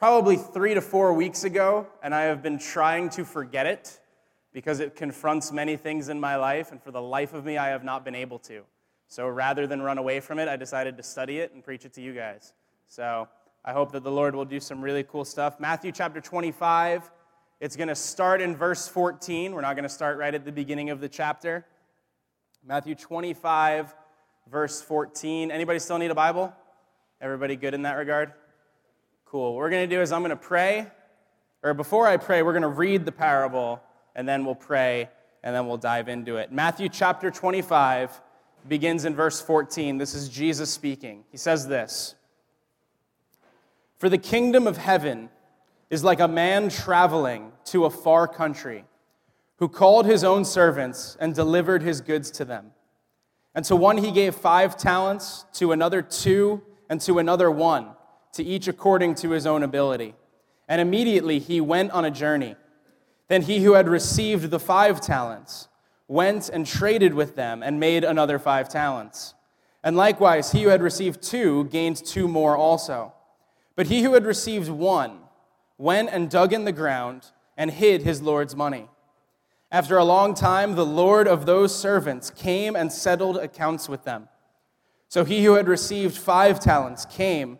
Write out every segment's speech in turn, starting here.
probably three to four weeks ago, and I have been trying to forget it because it confronts many things in my life, and for the life of me, I have not been able to. So rather than run away from it, I decided to study it and preach it to you guys. So I hope that the Lord will do some really cool stuff. Matthew chapter 25, it's going to start in verse 14. We're not going to start right at the beginning of the chapter. Matthew 25, verse 14. Anybody still need a Bible? Everybody good in that regard? Cool. What we're going to do is I'm going to pray, or before I pray, we're going to read the parable, and then we'll pray, and then we'll dive into it. Matthew chapter 25 begins in verse 14. This is Jesus speaking. He says this For the kingdom of heaven is like a man traveling to a far country who called his own servants and delivered his goods to them. And to one he gave five talents, to another two, and to another one to each according to his own ability. And immediately he went on a journey. Then he who had received the five talents went and traded with them and made another five talents. And likewise, he who had received two gained two more also. But he who had received one went and dug in the ground and hid his Lord's money. After a long time, the Lord of those servants came and settled accounts with them. So he who had received five talents came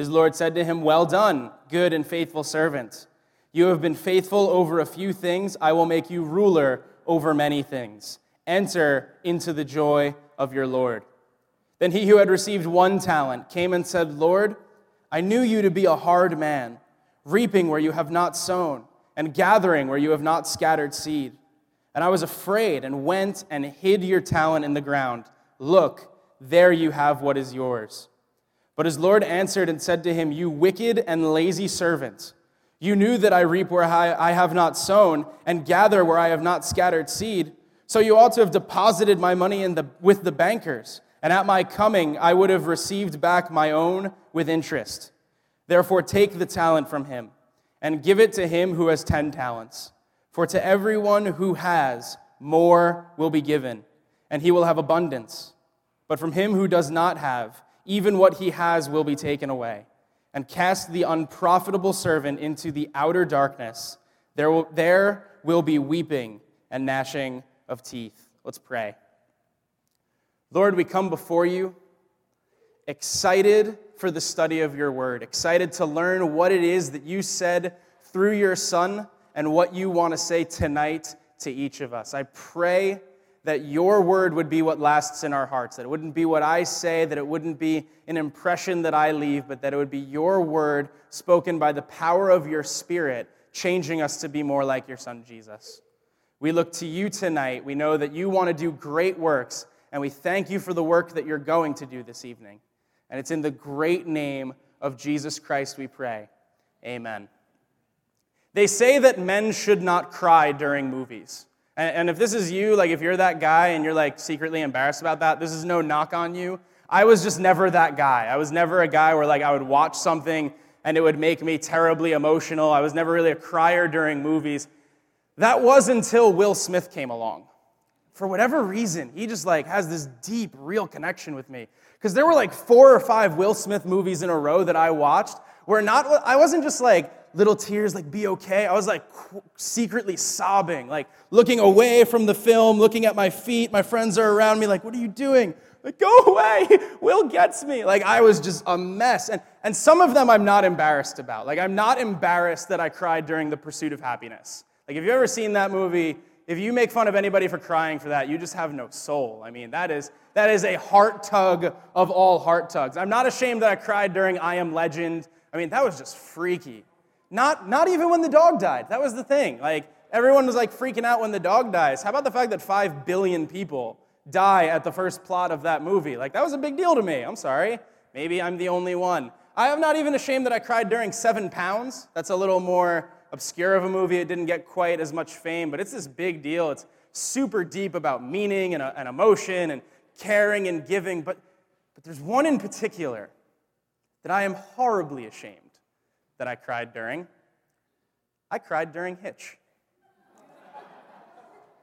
His Lord said to him, Well done, good and faithful servant. You have been faithful over a few things. I will make you ruler over many things. Enter into the joy of your Lord. Then he who had received one talent came and said, Lord, I knew you to be a hard man, reaping where you have not sown, and gathering where you have not scattered seed. And I was afraid and went and hid your talent in the ground. Look, there you have what is yours. But his Lord answered and said to him, You wicked and lazy servant, you knew that I reap where I have not sown and gather where I have not scattered seed. So you ought to have deposited my money the, with the bankers, and at my coming I would have received back my own with interest. Therefore, take the talent from him and give it to him who has ten talents. For to everyone who has, more will be given, and he will have abundance. But from him who does not have, even what he has will be taken away. And cast the unprofitable servant into the outer darkness. There will, there will be weeping and gnashing of teeth. Let's pray. Lord, we come before you excited for the study of your word, excited to learn what it is that you said through your son and what you want to say tonight to each of us. I pray that your word would be what lasts in our hearts, that it wouldn't be what I say, that it wouldn't be an impression that I leave, but that it would be your word spoken by the power of your spirit, changing us to be more like your son Jesus. We look to you tonight. We know that you want to do great works, and we thank you for the work that you're going to do this evening. And it's in the great name of Jesus Christ we pray. Amen. They say that men should not cry during movies. And, and if this is you, like if you're that guy and you're like secretly embarrassed about that, this is no knock on you. I was just never that guy. I was never a guy where like I would watch something and it would make me terribly emotional. I was never really a crier during movies. That was until Will Smith came along. For whatever reason, he just like has this deep, real connection with me. Because there were like four or five Will Smith movies in a row that I watched where not I wasn't just like little tears, like, be okay. I was like secretly sobbing, like looking away from the film, looking at my feet. My friends are around me, like, what are you doing? Like, go away. Will gets me. Like, I was just a mess. And, and some of them I'm not embarrassed about. Like, I'm not embarrassed that I cried during The Pursuit of Happyness. Like, if you've ever seen that movie, if you make fun of anybody for crying for that, you just have no soul. I mean, that is, that is a heart tug of all heart tugs. I'm not ashamed that I cried during I Am Legend. I mean, that was just freaky. Not, not even when the dog died. That was the thing. Like, everyone was like freaking out when the dog dies. How about the fact that five billion people die at the first plot of that movie? Like, that was a big deal to me. I'm sorry. Maybe I'm the only one. I am not even ashamed that I cried during Seven Pounds. That's a little more obscure of a movie. It didn't get quite as much fame, but it's this big deal. It's super deep about meaning and, uh, and emotion and caring and giving. But, but there's one in particular that I am horribly ashamed that I cried during. I cried during Hitch.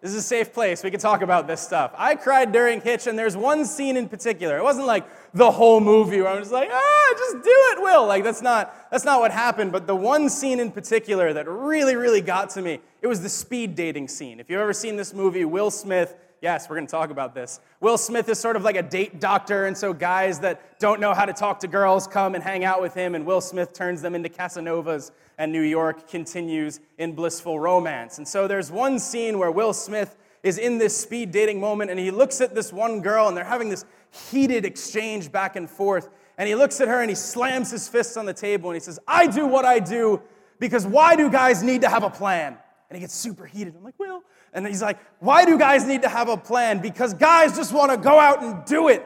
This is a safe place. We can talk about this stuff. I cried during Hitch, and there's one scene in particular. It wasn't like the whole movie where I'm just like, ah, just do it, Will. Like that's not that's not what happened. But the one scene in particular that really, really got to me, it was the speed dating scene. If you've ever seen this movie, Will Smith Yes, we're going to talk about this. Will Smith is sort of like a date doctor, and so guys that don't know how to talk to girls come and hang out with him, and Will Smith turns them into Casanovas, and New York continues in blissful romance. And so there's one scene where Will Smith is in this speed dating moment, and he looks at this one girl, and they're having this heated exchange back and forth. And he looks at her and he slams his fists on the table and he says, I do what I do because why do guys need to have a plan? And he gets super heated. I'm like, Will, and he's like, Why do guys need to have a plan? Because guys just want to go out and do it.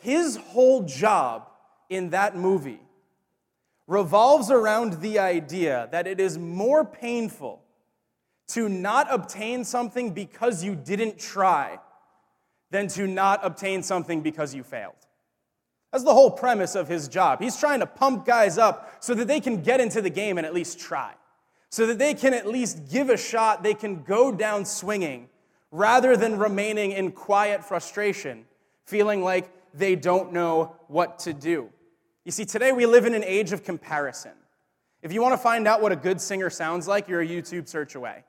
His whole job in that movie revolves around the idea that it is more painful to not obtain something because you didn't try than to not obtain something because you failed. That's the whole premise of his job. He's trying to pump guys up so that they can get into the game and at least try so that they can at least give a shot, they can go down swinging rather than remaining in quiet frustration, feeling like they don't know what to do. You see, today we live in an age of comparison. If you want to find out what a good singer sounds like, you're a YouTube search away.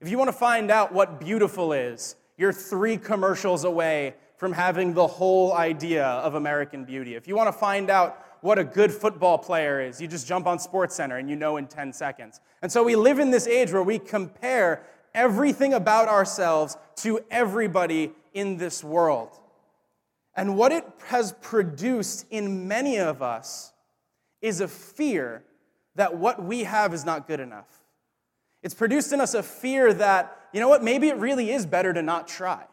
If you want to find out what beautiful is, you're three commercials away from having the whole idea of American beauty. If you want to find out what a good football player is. You just jump on SportsCenter and you know in 10 seconds. And so we live in this age where we compare everything about ourselves to everybody in this world. And what it has produced in many of us is a fear that what we have is not good enough. It's produced in us a fear that, you know what, maybe it really is better to not try.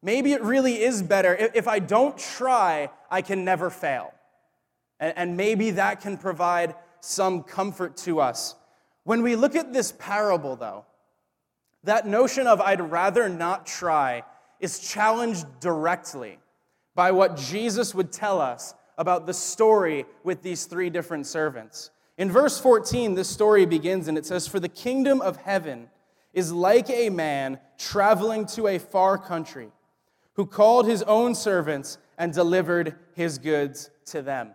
Maybe it really is better. If I don't try, I can never fail. And maybe that can provide some comfort to us. When we look at this parable, though, that notion of I'd rather not try is challenged directly by what Jesus would tell us about the story with these three different servants. In verse 14, this story begins and it says, For the kingdom of heaven is like a man traveling to a far country who called his own servants and delivered his goods to them.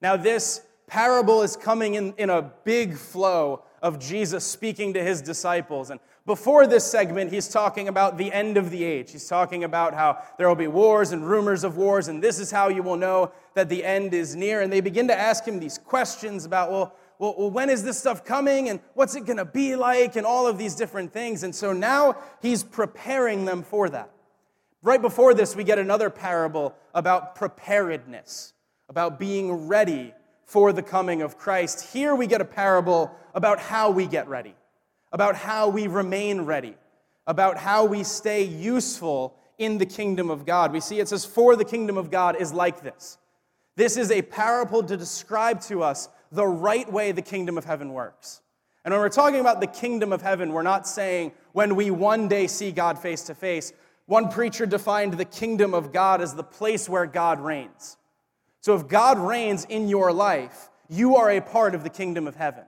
Now, this parable is coming in, in a big flow of Jesus speaking to his disciples. And before this segment, he's talking about the end of the age. He's talking about how there will be wars and rumors of wars, and this is how you will know that the end is near. And they begin to ask him these questions about, well, well, well when is this stuff coming, and what's it going to be like, and all of these different things. And so now he's preparing them for that. Right before this, we get another parable about preparedness about being ready for the coming of Christ. Here we get a parable about how we get ready, about how we remain ready, about how we stay useful in the kingdom of God. We see it says, For the kingdom of God is like this. This is a parable to describe to us the right way the kingdom of heaven works. And when we're talking about the kingdom of heaven, we're not saying when we one day see God face to face. One preacher defined the kingdom of God as the place where God reigns. So if God reigns in your life, you are a part of the kingdom of heaven.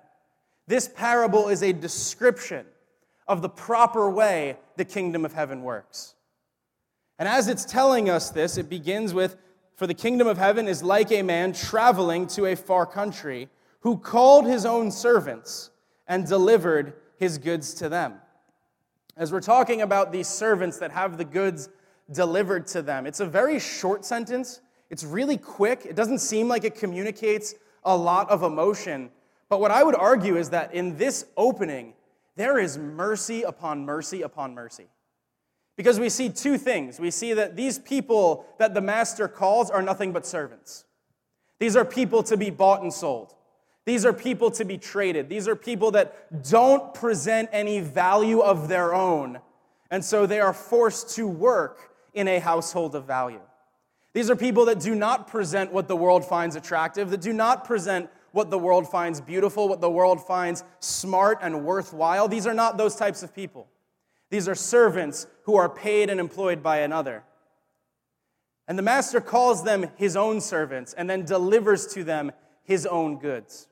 This parable is a description of the proper way the kingdom of heaven works. And as it's telling us this, it begins with For the kingdom of heaven is like a man traveling to a far country who called his own servants and delivered his goods to them. As we're talking about these servants that have the goods delivered to them, it's a very short sentence, it's really quick. It doesn't seem like it communicates a lot of emotion. But what I would argue is that in this opening, there is mercy upon mercy upon mercy. Because we see two things. We see that these people that the master calls are nothing but servants. These are people to be bought and sold. These are people to be traded. These are people that don't present any value of their own. And so they are forced to work in a household of value. These are people that do not present what the world finds attractive, that do not present what the world finds beautiful, what the world finds smart and worthwhile. These are not those types of people. These are servants who are paid and employed by another. And the master calls them his own servants and then delivers to them his own goods.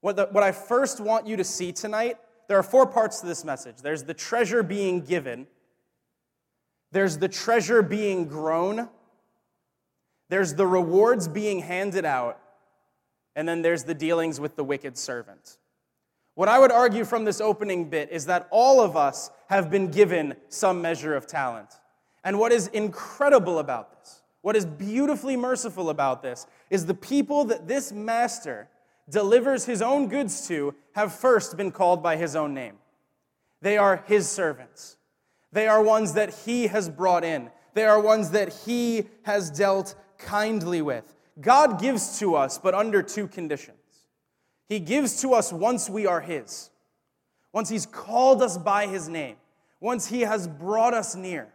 What, the, what I first want you to see tonight, there are four parts to this message there's the treasure being given, there's the treasure being grown, there's the rewards being handed out, and then there's the dealings with the wicked servant. What I would argue from this opening bit is that all of us have been given some measure of talent. And what is incredible about this, what is beautifully merciful about this, is the people that this master delivers his own goods to have first been called by his own name. They are his servants. They are ones that he has brought in. They are ones that he has dealt kindly with. God gives to us, but under two conditions. He gives to us once we are his, once he's called us by his name, once he has brought us near.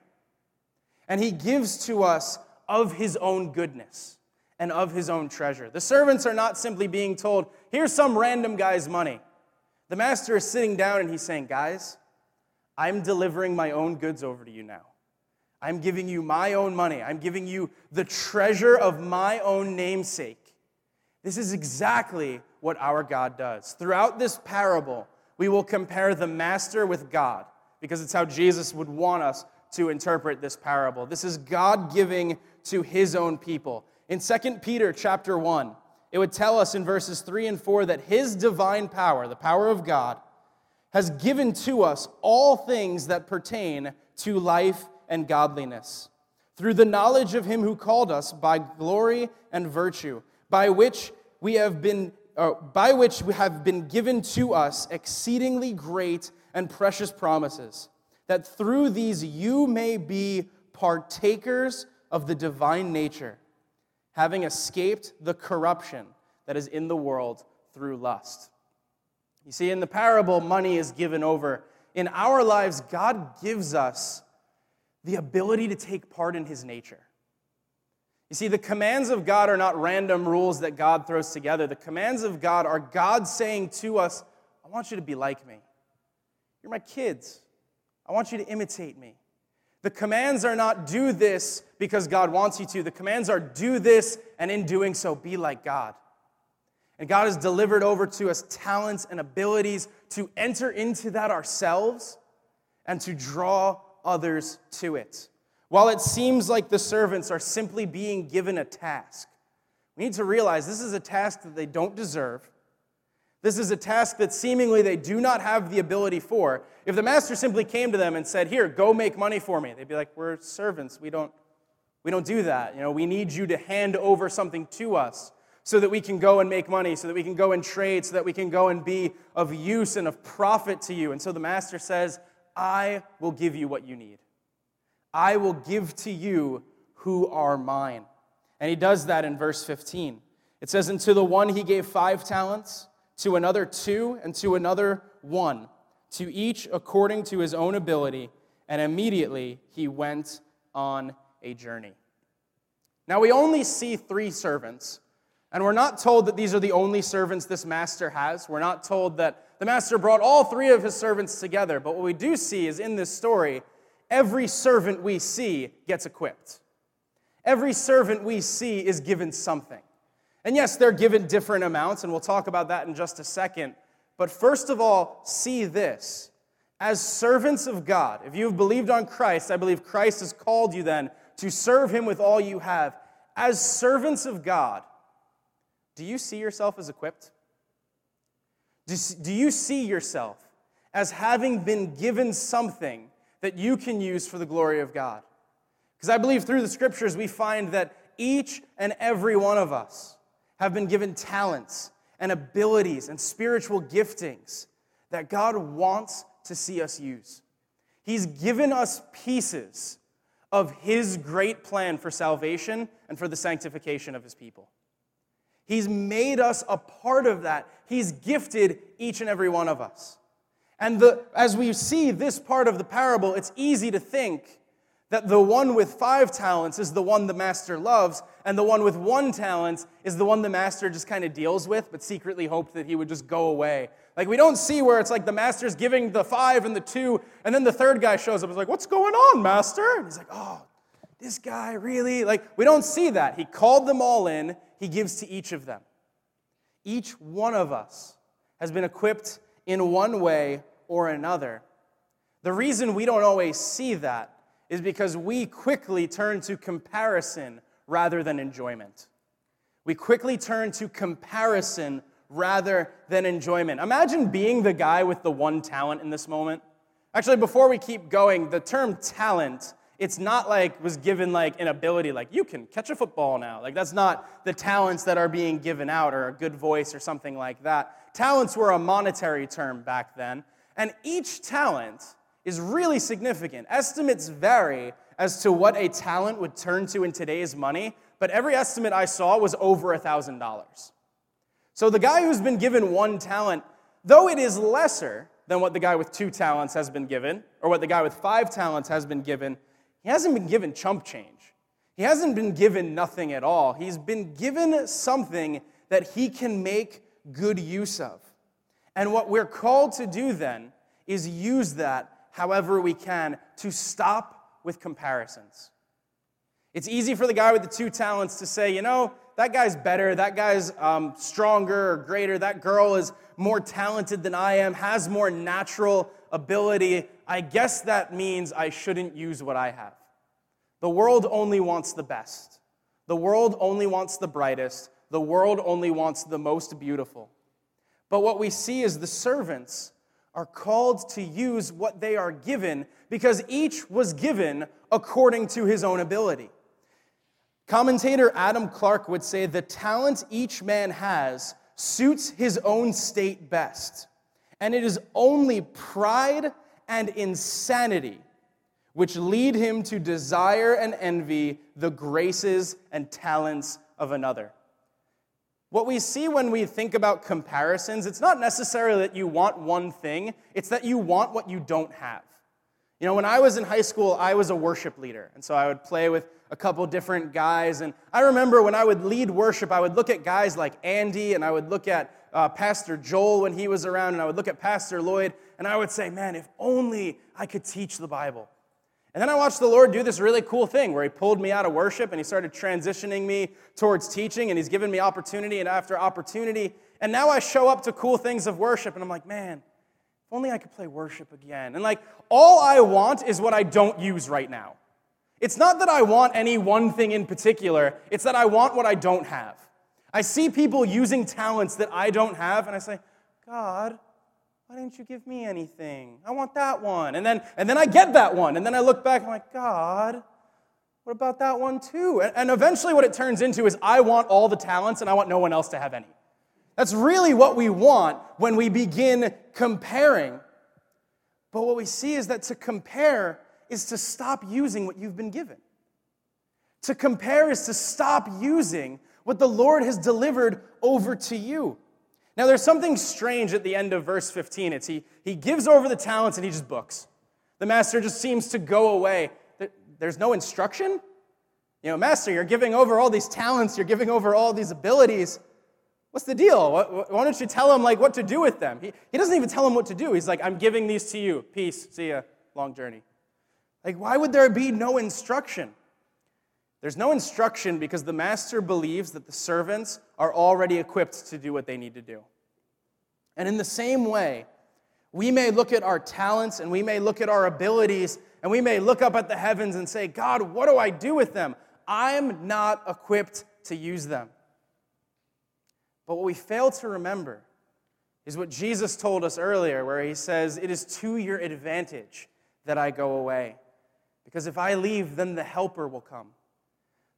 And he gives to us of his own goodness and of his own treasure. The servants are not simply being told, here's some random guy's money. The master is sitting down and he's saying, guys, I'm delivering my own goods over to you now. I'm giving you my own money. I'm giving you the treasure of my own namesake. This is exactly what our God does. Throughout this parable, we will compare the master with God because it's how Jesus would want us to interpret this parable. This is God giving to his own people. In 2 Peter chapter 1, it would tell us in verses 3 and 4 that his divine power, the power of God, has given to us all things that pertain to life and godliness, through the knowledge of him who called us by glory and virtue, by which we have been uh, by which we have been given to us exceedingly great and precious promises that through these you may be partakers of the divine nature, having escaped the corruption that is in the world through lust. You see, in the parable, money is given over. In our lives, God gives us the ability to take part in his nature. You see, the commands of God are not random rules that God throws together. The commands of God are God saying to us, I want you to be like me. You're my kids. I want you to imitate me. The commands are not do this because God wants you to. The commands are do this, and in doing so, be like God. And God has delivered over to us talents and abilities to enter into that ourselves and to draw others to it. While it seems like the servants are simply being given a task, we need to realize this is a task that they don't deserve. This is a task that seemingly they do not have the ability for. If the master simply came to them and said, Here, go make money for me, they'd be like, We're servants. We don't, we don't do that. You know, we need you to hand over something to us so that we can go and make money, so that we can go and trade, so that we can go and be of use and of profit to you. And so the master says, I will give you what you need. I will give to you who are mine. And he does that in verse 15. It says, And to the one he gave five talents to another two, and to another one, to each according to his own ability, and immediately he went on a journey. Now we only see three servants, and we're not told that these are the only servants this master has. We're not told that the master brought all three of his servants together, but what we do see is in this story, every servant we see gets equipped. Every servant we see is given something. And yes, they're given different amounts, and we'll talk about that in just a second. But first of all, see this. As servants of God, if you have believed on Christ, I believe Christ has called you then to serve him with all you have. As servants of God, do you see yourself as equipped? Do you see yourself as having been given something that you can use for the glory of God? Because I believe through the scriptures we find that each and every one of us have been given talents and abilities and spiritual giftings that God wants to see us use. He's given us pieces of His great plan for salvation and for the sanctification of His people. He's made us a part of that. He's gifted each and every one of us. And the, as we see this part of the parable, it's easy to think that the one with five talents is the one the master loves, and the one with one talent is the one the master just kind of deals with, but secretly hoped that he would just go away. Like, we don't see where it's like the master's giving the five and the two, and then the third guy shows up and is like, What's going on, master? And he's like, Oh, this guy, really? Like, we don't see that. He called them all in, he gives to each of them. Each one of us has been equipped in one way or another. The reason we don't always see that is because we quickly turn to comparison rather than enjoyment. We quickly turn to comparison rather than enjoyment. Imagine being the guy with the one talent in this moment. Actually, before we keep going, the term talent, it's not like was given like an ability, like you can catch a football now. Like that's not the talents that are being given out or a good voice or something like that. Talents were a monetary term back then. And each talent is really significant. Estimates vary as to what a talent would turn to in today's money, but every estimate I saw was over a $1,000. So the guy who's been given one talent, though it is lesser than what the guy with two talents has been given, or what the guy with five talents has been given, he hasn't been given chump change. He hasn't been given nothing at all. He's been given something that he can make good use of. And what we're called to do then is use that however we can to stop with comparisons. It's easy for the guy with the two talents to say, you know, that guy's better, that guy's um, stronger or greater, that girl is more talented than I am, has more natural ability. I guess that means I shouldn't use what I have. The world only wants the best. The world only wants the brightest. The world only wants the most beautiful. But what we see is the servants are called to use what they are given because each was given according to his own ability. Commentator Adam Clarke would say the talent each man has suits his own state best, and it is only pride and insanity which lead him to desire and envy the graces and talents of another. What we see when we think about comparisons, it's not necessarily that you want one thing, it's that you want what you don't have. You know, when I was in high school, I was a worship leader. And so I would play with a couple different guys. And I remember when I would lead worship, I would look at guys like Andy and I would look at uh, Pastor Joel when he was around and I would look at Pastor Lloyd and I would say, man, if only I could teach the Bible. And then I watched the Lord do this really cool thing where He pulled me out of worship and He started transitioning me towards teaching, and He's given me opportunity and after opportunity. And now I show up to cool things of worship, and I'm like, man, if only I could play worship again. And like, all I want is what I don't use right now. It's not that I want any one thing in particular, it's that I want what I don't have. I see people using talents that I don't have, and I say, God, why didn't you give me anything? I want that one. And then, and then I get that one. And then I look back and I'm like, God, what about that one too? And, and eventually, what it turns into is I want all the talents and I want no one else to have any. That's really what we want when we begin comparing. But what we see is that to compare is to stop using what you've been given. To compare is to stop using what the Lord has delivered over to you. Now, there's something strange at the end of verse 15. It's he, he gives over the talents and he just books. The master just seems to go away. There's no instruction. You know, master, you're giving over all these talents, you're giving over all these abilities. What's the deal? Why don't you tell him like what to do with them? He, he doesn't even tell him what to do. He's like, I'm giving these to you. Peace. See ya. Long journey. Like, why would there be no instruction? There's no instruction because the master believes that the servants are already equipped to do what they need to do. And in the same way, we may look at our talents and we may look at our abilities and we may look up at the heavens and say, God, what do I do with them? I'm not equipped to use them. But what we fail to remember is what Jesus told us earlier, where he says, It is to your advantage that I go away. Because if I leave, then the Helper will come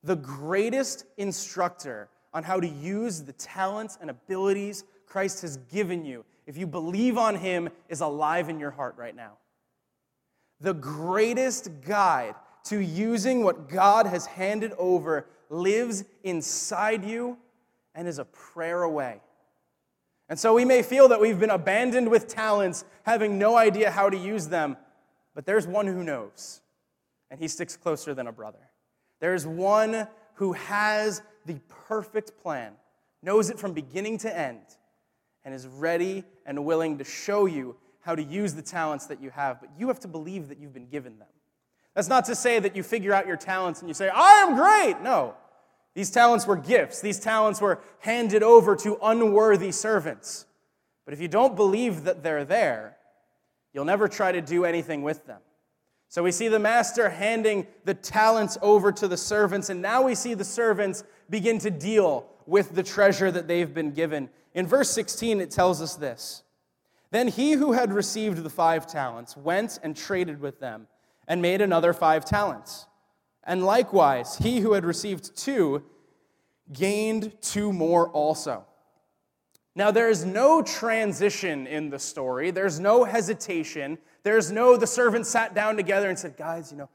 the greatest instructor on how to use the talents and abilities Christ has given you, if you believe on Him, is alive in your heart right now. The greatest guide to using what God has handed over lives inside you and is a prayer away. And so we may feel that we've been abandoned with talents, having no idea how to use them, but there's one who knows and he sticks closer than a brother. There is one who has the perfect plan, knows it from beginning to end, and is ready and willing to show you how to use the talents that you have. But you have to believe that you've been given them. That's not to say that you figure out your talents and you say, I am great. No. These talents were gifts, these talents were handed over to unworthy servants. But if you don't believe that they're there, you'll never try to do anything with them. So we see the master handing the talents over to the servants, and now we see the servants begin to deal with the treasure that they've been given. In verse 16, it tells us this Then he who had received the five talents went and traded with them and made another five talents. And likewise, he who had received two gained two more also. Now, there is no transition in the story, there's no hesitation. There's no, the servants sat down together and said, Guys, you know,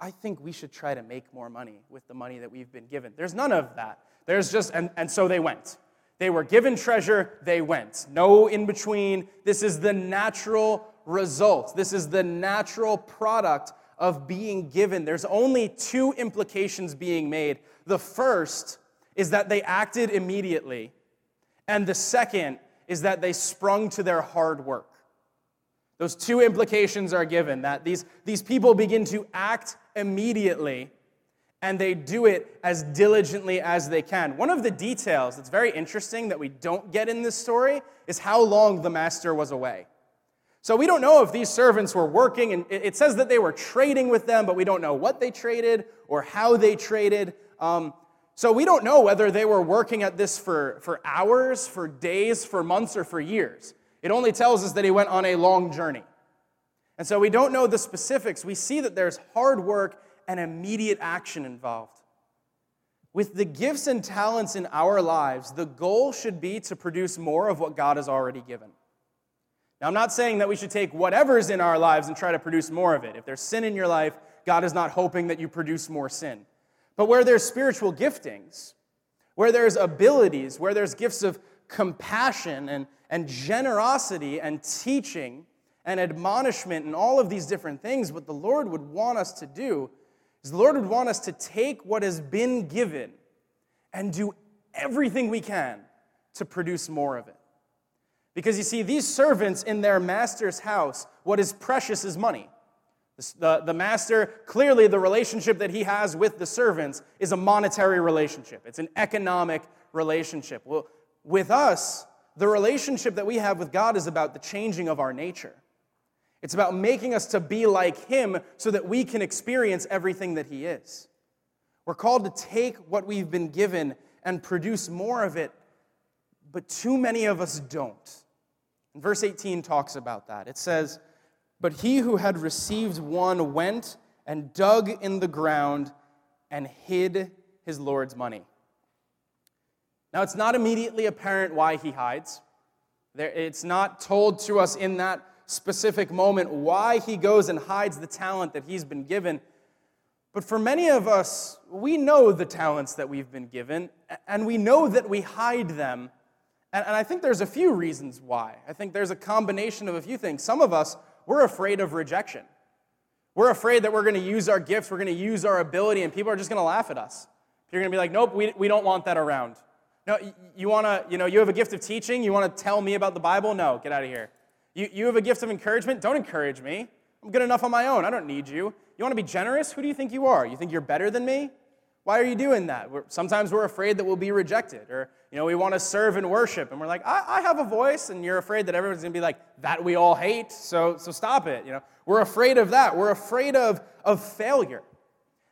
I think we should try to make more money with the money that we've been given. There's none of that. There's just, and, and so they went. They were given treasure, they went. No in between. This is the natural result. This is the natural product of being given. There's only two implications being made. The first is that they acted immediately, and the second is that they sprung to their hard work. Those two implications are given that these, these people begin to act immediately and they do it as diligently as they can. One of the details that's very interesting that we don't get in this story is how long the master was away. So we don't know if these servants were working, and it says that they were trading with them, but we don't know what they traded or how they traded. Um, so we don't know whether they were working at this for, for hours, for days, for months, or for years. It only tells us that he went on a long journey. And so we don't know the specifics. We see that there's hard work and immediate action involved. With the gifts and talents in our lives, the goal should be to produce more of what God has already given. Now, I'm not saying that we should take whatever's in our lives and try to produce more of it. If there's sin in your life, God is not hoping that you produce more sin. But where there's spiritual giftings, where there's abilities, where there's gifts of compassion and, and generosity and teaching and admonishment and all of these different things, what the Lord would want us to do is the Lord would want us to take what has been given and do everything we can to produce more of it. Because you see, these servants in their master's house, what is precious is money. The, the master, clearly, the relationship that he has with the servants is a monetary relationship, it's an economic relationship. Well, with us, the relationship that we have with God is about the changing of our nature. It's about making us to be like Him so that we can experience everything that He is. We're called to take what we've been given and produce more of it, but too many of us don't. And verse 18 talks about that. It says, But he who had received one went and dug in the ground and hid his Lord's money. Now, it's not immediately apparent why he hides. It's not told to us in that specific moment why he goes and hides the talent that he's been given. But for many of us, we know the talents that we've been given, and we know that we hide them. And, I think there's a few reasons why. I think there's a combination of a few things. Some of us, we're afraid of rejection. We're afraid that we're going to use our gifts, we're going to use our ability, and people are just going to laugh at us. You're going to be like, nope, we, we don't want that around. No, you want to, you know, you have a gift of teaching. You want to tell me about the Bible? No, get out of here. You, you have a gift of encouragement? Don't encourage me. I'm good enough on my own. I don't need you. You want to be generous? Who do you think you are? You think you're better than me? Why are you doing that? We're, sometimes we're afraid that we'll be rejected. Or, you know, we want to serve and worship, and we're like, I, I have a voice, and you're afraid that everyone's going to be like, that we all hate, so, so stop it. You know, we're afraid of that. We're afraid of, of failure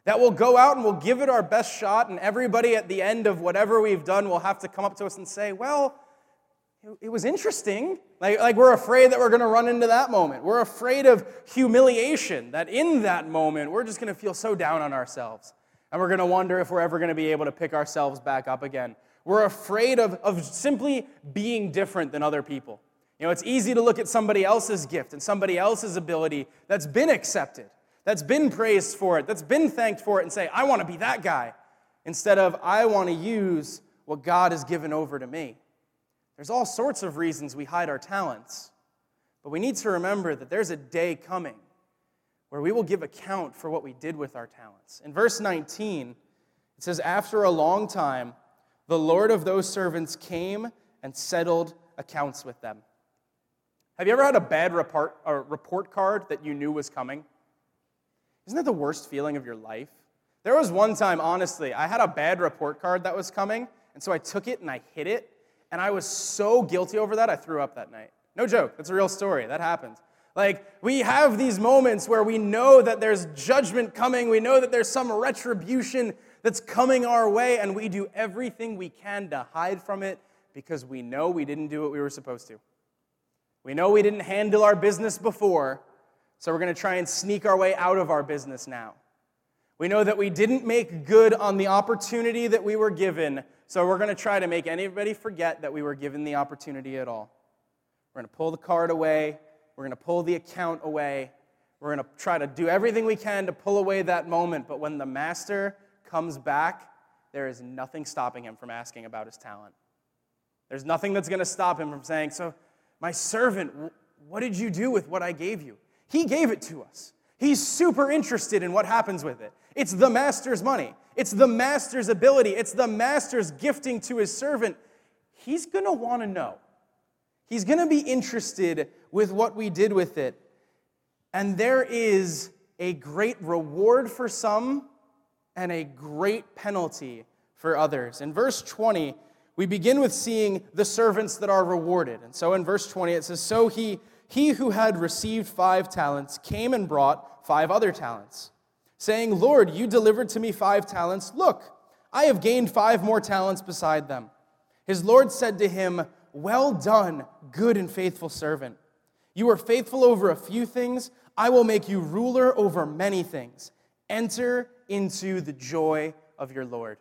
that we'll go out and we'll give it our best shot, and everybody at the end of whatever we've done will have to come up to us and say, Well, it was interesting. Like, like we're afraid that we're going to run into that moment. We're afraid of humiliation, that in that moment, we're just going to feel so down on ourselves. And we're going to wonder if we're ever going to be able to pick ourselves back up again. We're afraid of, of simply being different than other people. You know, it's easy to look at somebody else's gift and somebody else's ability that's been accepted that's been praised for it, that's been thanked for it, and say, I want to be that guy, instead of, I want to use what God has given over to me. There's all sorts of reasons we hide our talents, but we need to remember that there's a day coming where we will give account for what we did with our talents. In verse 19, it says, After a long time, the Lord of those servants came and settled accounts with them. Have you ever had a bad report, a report card that you knew was coming? Isn't that the worst feeling of your life? There was one time, honestly, I had a bad report card that was coming, and so I took it and I hid it, and I was so guilty over that, I threw up that night. No joke, that's a real story. That happened. Like, we have these moments where we know that there's judgment coming, we know that there's some retribution that's coming our way, and we do everything we can to hide from it because we know we didn't do what we were supposed to. We know we didn't handle our business before, so we're going to try and sneak our way out of our business now. We know that we didn't make good on the opportunity that we were given, so we're going to try to make anybody forget that we were given the opportunity at all. We're going to pull the card away, we're going to pull the account away, we're going to try to do everything we can to pull away that moment, but when the master comes back, there is nothing stopping him from asking about his talent. There's nothing that's going to stop him from saying, So, my servant, what did you do with what I gave you? He gave it to us. He's super interested in what happens with it. It's the master's money, it's the master's ability, it's the master's gifting to his servant. He's going to want to know. He's going to be interested with what we did with it. And there is a great reward for some and a great penalty for others. In verse 20, we begin with seeing the servants that are rewarded. And so in verse 20, it says, So he, he who had received five talents came and brought five other talents, saying, Lord, you delivered to me five talents. Look, I have gained five more talents beside them. His Lord said to him, Well done, good and faithful servant. You are faithful over a few things. I will make you ruler over many things. Enter into the joy of your Lord.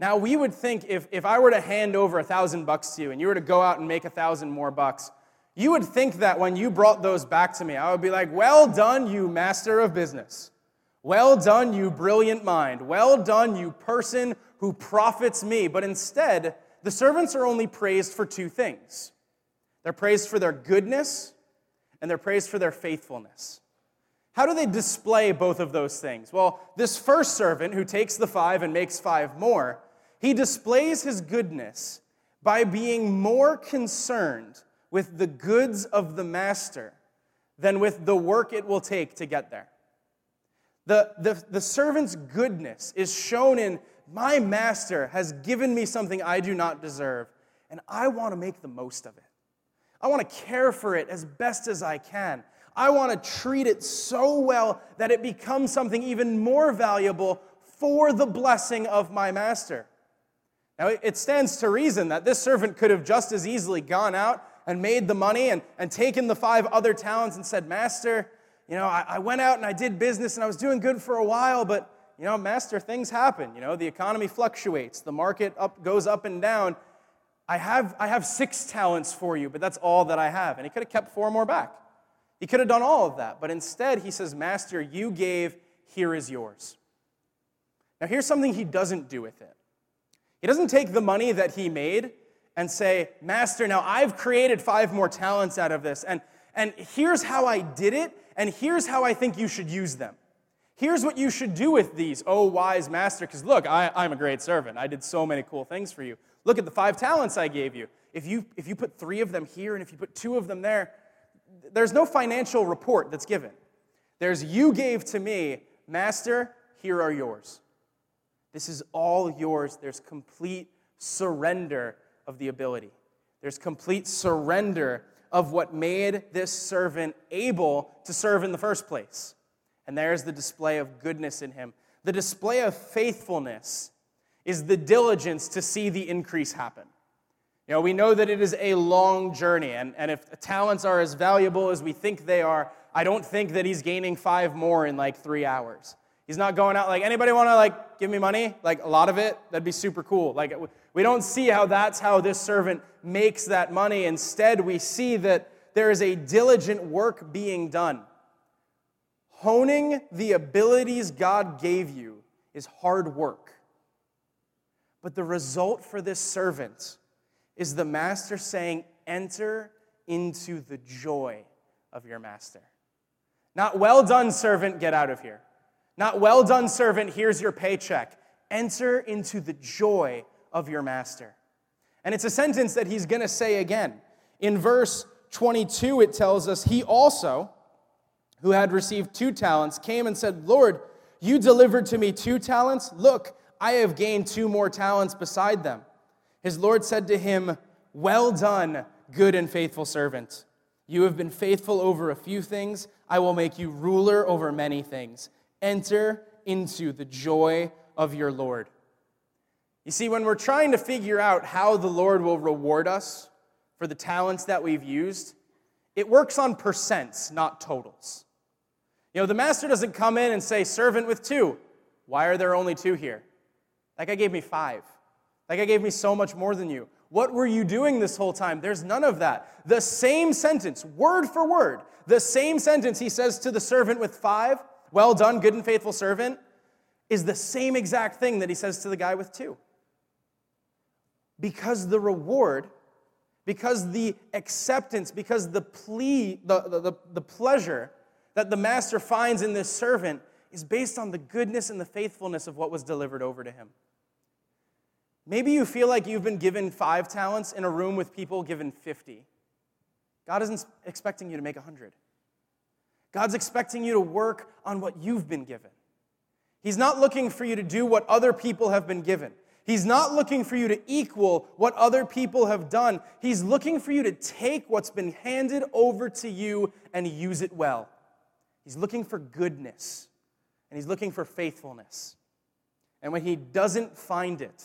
Now, we would think if, if I were to hand over a thousand bucks to you and you were to go out and make a thousand more bucks, you would think that when you brought those back to me, I would be like, well done, you master of business. Well done, you brilliant mind. Well done, you person who profits me. But instead, the servants are only praised for two things they're praised for their goodness and they're praised for their faithfulness. How do they display both of those things? Well, this first servant who takes the five and makes five more, he displays his goodness by being more concerned with the goods of the master than with the work it will take to get there. The, the, the servant's goodness is shown in my master has given me something I do not deserve, and I want to make the most of it. I want to care for it as best as I can. I want to treat it so well that it becomes something even more valuable for the blessing of my master. Now, it stands to reason that this servant could have just as easily gone out and made the money and, and taken the five other talents and said, Master, you know, I, I went out and I did business and I was doing good for a while, but, you know, Master, things happen. You know, the economy fluctuates, the market up, goes up and down. I have, I have six talents for you, but that's all that I have. And he could have kept four more back. He could have done all of that, but instead he says, Master, you gave, here is yours. Now, here's something he doesn't do with it. He doesn't take the money that he made and say, Master, now I've created five more talents out of this, and, and here's how I did it, and here's how I think you should use them. Here's what you should do with these, oh wise master, because look, I, I'm a great servant. I did so many cool things for you. Look at the five talents I gave you. If you, if you put three of them here and if you put two of them there, there's no financial report that's given. There's you gave to me, Master, here are yours. This is all yours. There's complete surrender of the ability. There's complete surrender of what made this servant able to serve in the first place. And there's the display of goodness in him. The display of faithfulness is the diligence to see the increase happen. You know, we know that it is a long journey, and, and if talents are as valuable as we think they are, I don't think that he's gaining five more in like three hours. He's not going out like, anybody want to like give me money? Like a lot of it? That'd be super cool. Like we don't see how that's how this servant makes that money. Instead, we see that there is a diligent work being done. Honing the abilities God gave you is hard work. But the result for this servant is the master saying, Enter into the joy of your master. Not well done, servant, get out of here. Not well done, servant, here's your paycheck. Enter into the joy of your master. And it's a sentence that he's going to say again. In verse 22, it tells us, He also, who had received two talents, came and said, Lord, you delivered to me two talents. Look, I have gained two more talents beside them. His Lord said to him, Well done, good and faithful servant. You have been faithful over a few things. I will make you ruler over many things. Enter into the joy of your Lord. You see, when we're trying to figure out how the Lord will reward us for the talents that we've used, it works on percents, not totals. You know, the master doesn't come in and say, Servant with two, why are there only two here? That guy gave me five. That guy gave me so much more than you. What were you doing this whole time? There's none of that. The same sentence, word for word, the same sentence he says to the servant with five, well done, good and faithful servant, is the same exact thing that he says to the guy with two. Because the reward, because the acceptance, because the plea, the, the, the, the pleasure that the master finds in this servant is based on the goodness and the faithfulness of what was delivered over to him. Maybe you feel like you've been given five talents in a room with people given 50. God isn't expecting you to make 100. God's expecting you to work on what you've been given. He's not looking for you to do what other people have been given. He's not looking for you to equal what other people have done. He's looking for you to take what's been handed over to you and use it well. He's looking for goodness and he's looking for faithfulness. And when he doesn't find it,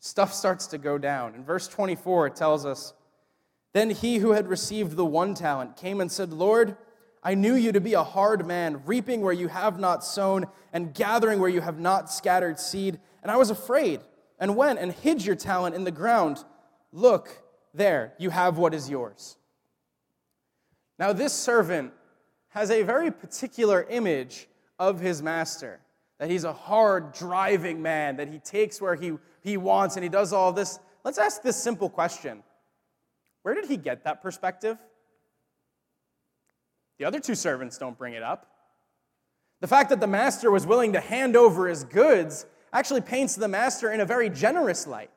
stuff starts to go down. In verse 24, it tells us Then he who had received the one talent came and said, Lord, I knew you to be a hard man, reaping where you have not sown, and gathering where you have not scattered seed. And I was afraid, and went and hid your talent in the ground. Look, there, you have what is yours. Now, this servant has a very particular image of his master that he's a hard driving man, that he takes where he, he wants and he does all this. Let's ask this simple question Where did he get that perspective? The other two servants don't bring it up. The fact that the master was willing to hand over his goods actually paints the master in a very generous light.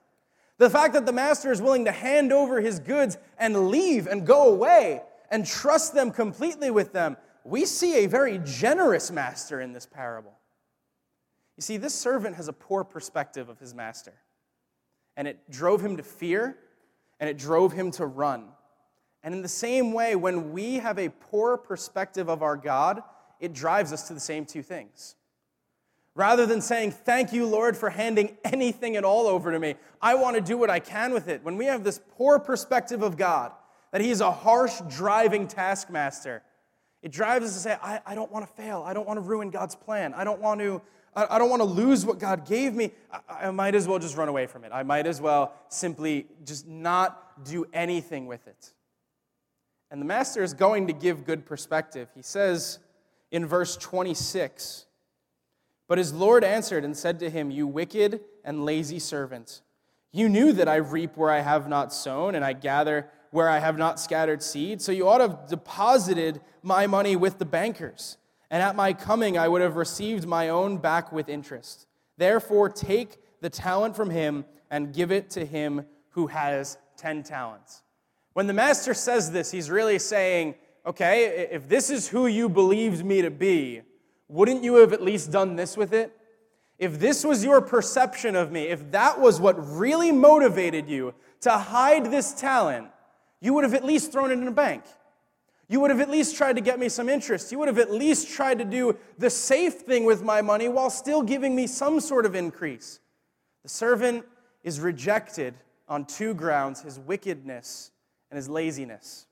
The fact that the master is willing to hand over his goods and leave and go away and trust them completely with them, we see a very generous master in this parable. You see, this servant has a poor perspective of his master, and it drove him to fear and it drove him to run. And in the same way, when we have a poor perspective of our God, it drives us to the same two things. Rather than saying, Thank you, Lord, for handing anything at all over to me, I want to do what I can with it. When we have this poor perspective of God, that He's a harsh, driving taskmaster, it drives us to say, I, I don't want to fail. I don't want to ruin God's plan. I don't want to. I don't want to lose what God gave me. I, I might as well just run away from it. I might as well simply just not do anything with it. And the master is going to give good perspective. He says in verse 26 But his Lord answered and said to him, You wicked and lazy servant, you knew that I reap where I have not sown, and I gather where I have not scattered seed. So you ought to have deposited my money with the bankers, and at my coming I would have received my own back with interest. Therefore, take the talent from him and give it to him who has ten talents. When the master says this, he's really saying, okay, if this is who you believed me to be, wouldn't you have at least done this with it? If this was your perception of me, if that was what really motivated you to hide this talent, you would have at least thrown it in a bank. You would have at least tried to get me some interest. You would have at least tried to do the safe thing with my money while still giving me some sort of increase. The servant is rejected on two grounds his wickedness and his laziness.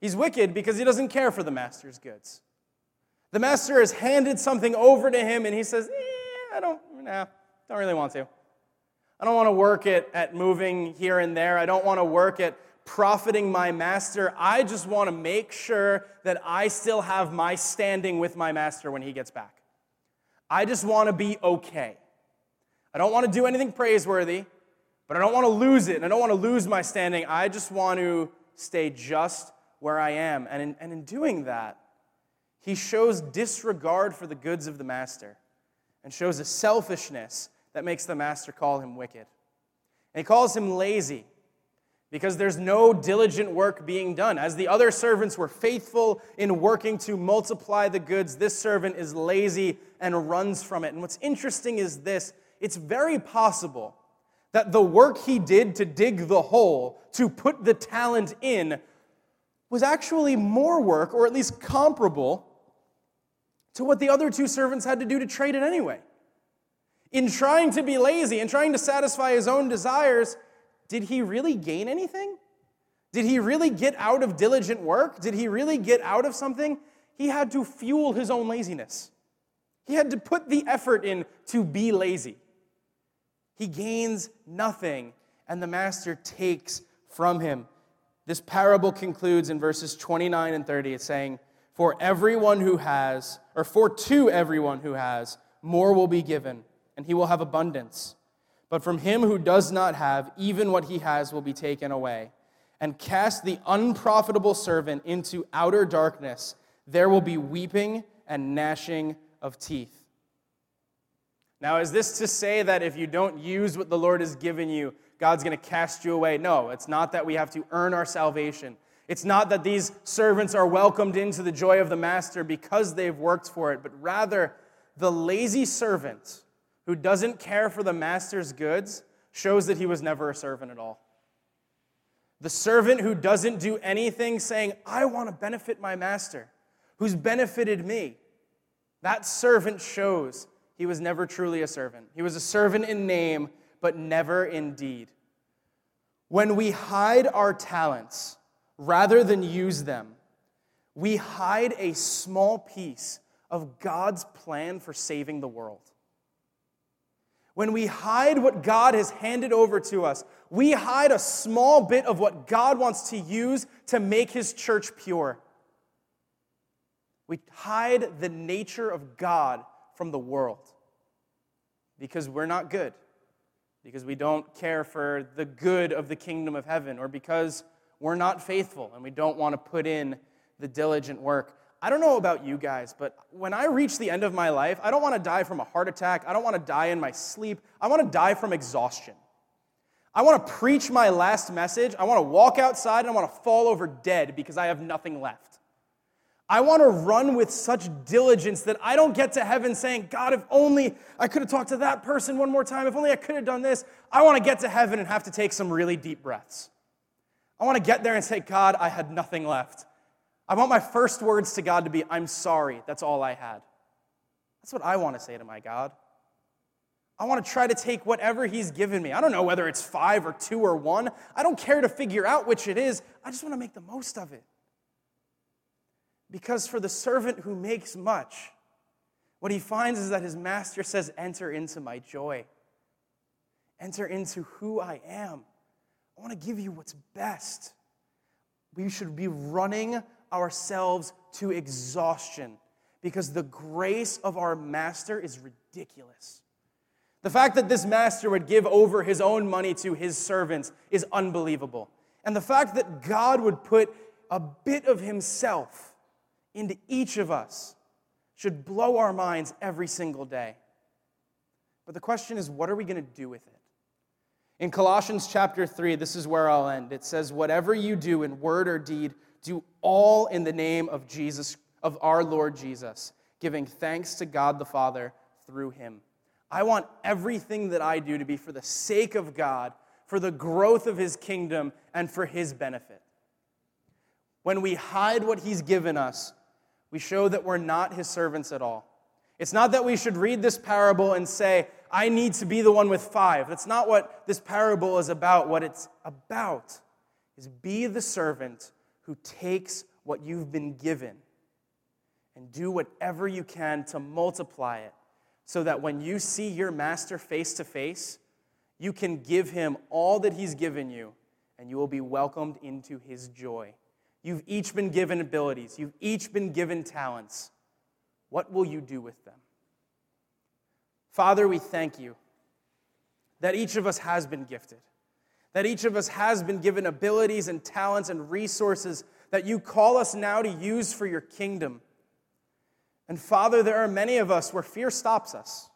He's wicked because he doesn't care for the master's goods. The master has handed something over to him and he says, eh, I don't, nah, don't really want to. I don't want to work at, at moving here and there. I don't want to work at profiting my master. I just want to make sure that I still have my standing with my master when he gets back. I just want to be okay. I don't want to do anything praiseworthy, but I don't want to lose it. And I don't want to lose my standing. I just want to stay just where I am. And in, and in doing that, he shows disregard for the goods of the master and shows a selfishness that makes the master call him wicked. And he calls him lazy because there's no diligent work being done. As the other servants were faithful in working to multiply the goods, this servant is lazy and runs from it. And what's interesting is this it's very possible that the work he did to dig the hole, to put the talent in, was actually more work, or at least comparable, to what the other two servants had to do to trade it anyway. In trying to be lazy and trying to satisfy his own desires, did he really gain anything? Did he really get out of diligent work? Did he really get out of something? He had to fuel his own laziness. He had to put the effort in to be lazy. He gains nothing, and the master takes from him. This parable concludes in verses 29 and 30. It's saying, For everyone who has, or for to everyone who has, more will be given and he will have abundance. But from him who does not have, even what he has will be taken away. And cast the unprofitable servant into outer darkness. There will be weeping and gnashing of teeth. Now, is this to say that if you don't use what the Lord has given you, God's going to cast you away? No, it's not that we have to earn our salvation. It's not that these servants are welcomed into the joy of the master because they've worked for it, but rather the lazy servant who doesn't care for the master's goods shows that he was never a servant at all. The servant who doesn't do anything saying, I want to benefit my master, who's benefited me, that servant shows he was never truly a servant. He was a servant in name, but never in deed. When we hide our talents rather than use them, we hide a small piece of God's plan for saving the world. When we hide what God has handed over to us, we hide a small bit of what God wants to use to make his church pure. We hide the nature of God from the world because we're not good, because we don't care for the good of the kingdom of heaven, or because we're not faithful and we don't want to put in the diligent work. I don't know about you guys, but when I reach the end of my life, I don't want to die from a heart attack. I don't want to die in my sleep. I want to die from exhaustion. I want to preach my last message. I want to walk outside and I want to fall over dead because I have nothing left. I want to run with such diligence that I don't get to heaven saying, God, if only I could have talked to that person one more time, if only I could have done this. I want to get to heaven and have to take some really deep breaths. I want to get there and say, God, I had nothing left. I want my first words to God to be, I'm sorry, that's all I had. That's what I want to say to my God. I want to try to take whatever He's given me. I don't know whether it's five or two or one. I don't care to figure out which it is. I just want to make the most of it. Because for the servant who makes much, what he finds is that his master says, Enter into my joy. Enter into who I am. I want to give you what's best. We should be running ourselves to exhaustion because the grace of our master is ridiculous. The fact that this master would give over his own money to his servants is unbelievable. And the fact that God would put a bit of himself into each of us should blow our minds every single day. But the question is, what are we going to do with it? In Colossians chapter 3, this is where I'll end. It says, Whatever you do in word or deed, do all in the name of Jesus, of our Lord Jesus, giving thanks to God the Father through him. I want everything that I do to be for the sake of God, for the growth of his kingdom, and for his benefit. When we hide what he's given us, we show that we're not his servants at all. It's not that we should read this parable and say, I need to be the one with five. That's not what this parable is about. What it's about is be the servant who takes what you've been given and do whatever you can to multiply it so that when you see your master face to face, you can give him all that he's given you and you will be welcomed into his joy. You've each been given abilities, you've each been given talents. What will you do with them? Father, we thank you that each of us has been gifted that each of us has been given abilities and talents and resources that you call us now to use for your kingdom. And Father, there are many of us where fear stops us,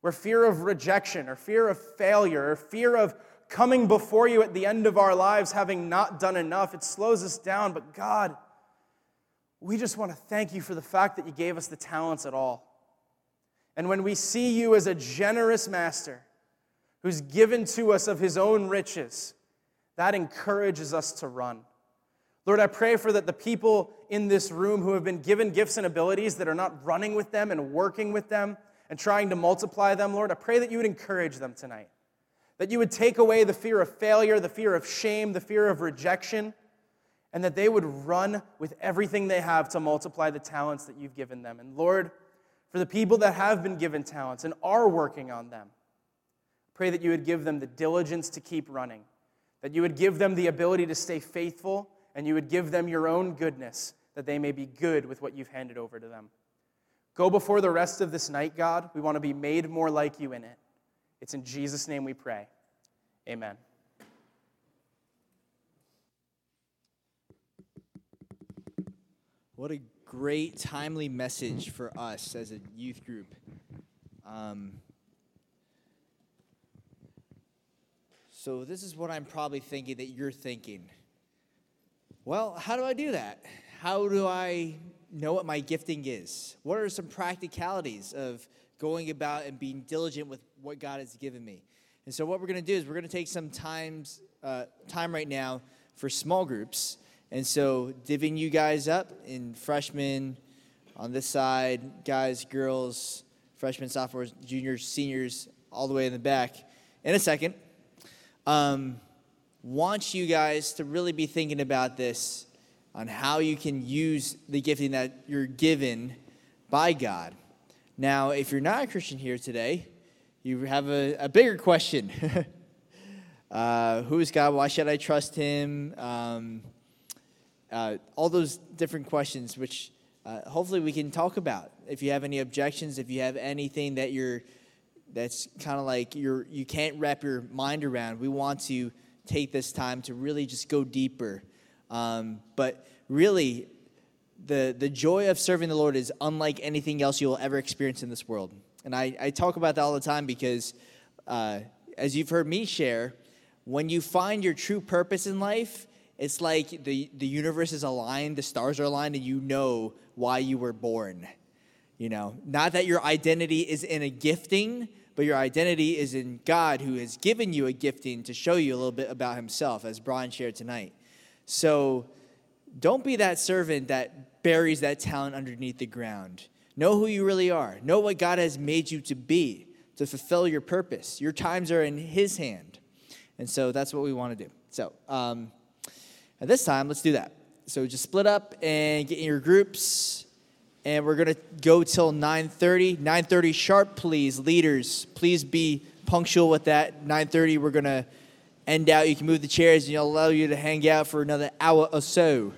where fear of rejection or fear of failure or fear of coming before you at the end of our lives having not done enough, it slows us down. But God, we just want to thank you for the fact that you gave us the talents at all. And when we see you as a generous master who's given to us of his own riches, that encourages us to run. Lord, I pray for that the people in this room who have been given gifts and abilities that are not running with them and working with them and trying to multiply them, Lord, I pray that you would encourage them tonight. That you would take away the fear of failure, the fear of shame, the fear of rejection, and that they would run with everything they have to multiply the talents that you've given them. And Lord, for the people that have been given talents and are working on them, pray that you would give them the diligence to keep running, that you would give them the ability to stay faithful and you would give them your own goodness, that they may be good with what you've handed over to them. Go before the rest of this night, God. We want to be made more like you in it. It's in Jesus' name we pray. Amen. What a great, timely message for us as a youth group. Um, so, this is what I'm probably thinking that you're thinking. Well, how do I do that? How do I know what my gifting is? What are some practicalities of going about and being diligent with what God has given me? And so, what we're going to do is we're going to take some times, uh, time right now for small groups. And so, divvying you guys up in freshmen on this side, guys, girls, freshmen, sophomores, juniors, seniors, all the way in the back in a second. Um, wants you guys to really be thinking about this on how you can use the gifting that you're given by God. Now, if you're not a Christian here today, you have a, a bigger question uh, Who is God? Why should I trust Him? Um, uh, all those different questions, which uh, hopefully we can talk about. If you have any objections, if you have anything that you're that's kind of like you're you can't wrap your mind around, we want to take this time to really just go deeper. Um, but really, the, the joy of serving the Lord is unlike anything else you'll ever experience in this world. And I, I talk about that all the time because, uh, as you've heard me share, when you find your true purpose in life, it's like the, the universe is aligned, the stars are aligned, and you know why you were born. You know, not that your identity is in a gifting, but your identity is in God who has given you a gifting to show you a little bit about himself, as Brian shared tonight. So don't be that servant that buries that talent underneath the ground. Know who you really are, know what God has made you to be to fulfill your purpose. Your times are in His hand. And so that's what we want to do. So um, at this time, let's do that. So just split up and get in your groups and we're going to go till 9.30 9.30 sharp please leaders. Please be punctual with that. 9.30 we're going to end out. You can move the chairs and it'll allow you to hang out for another hour or so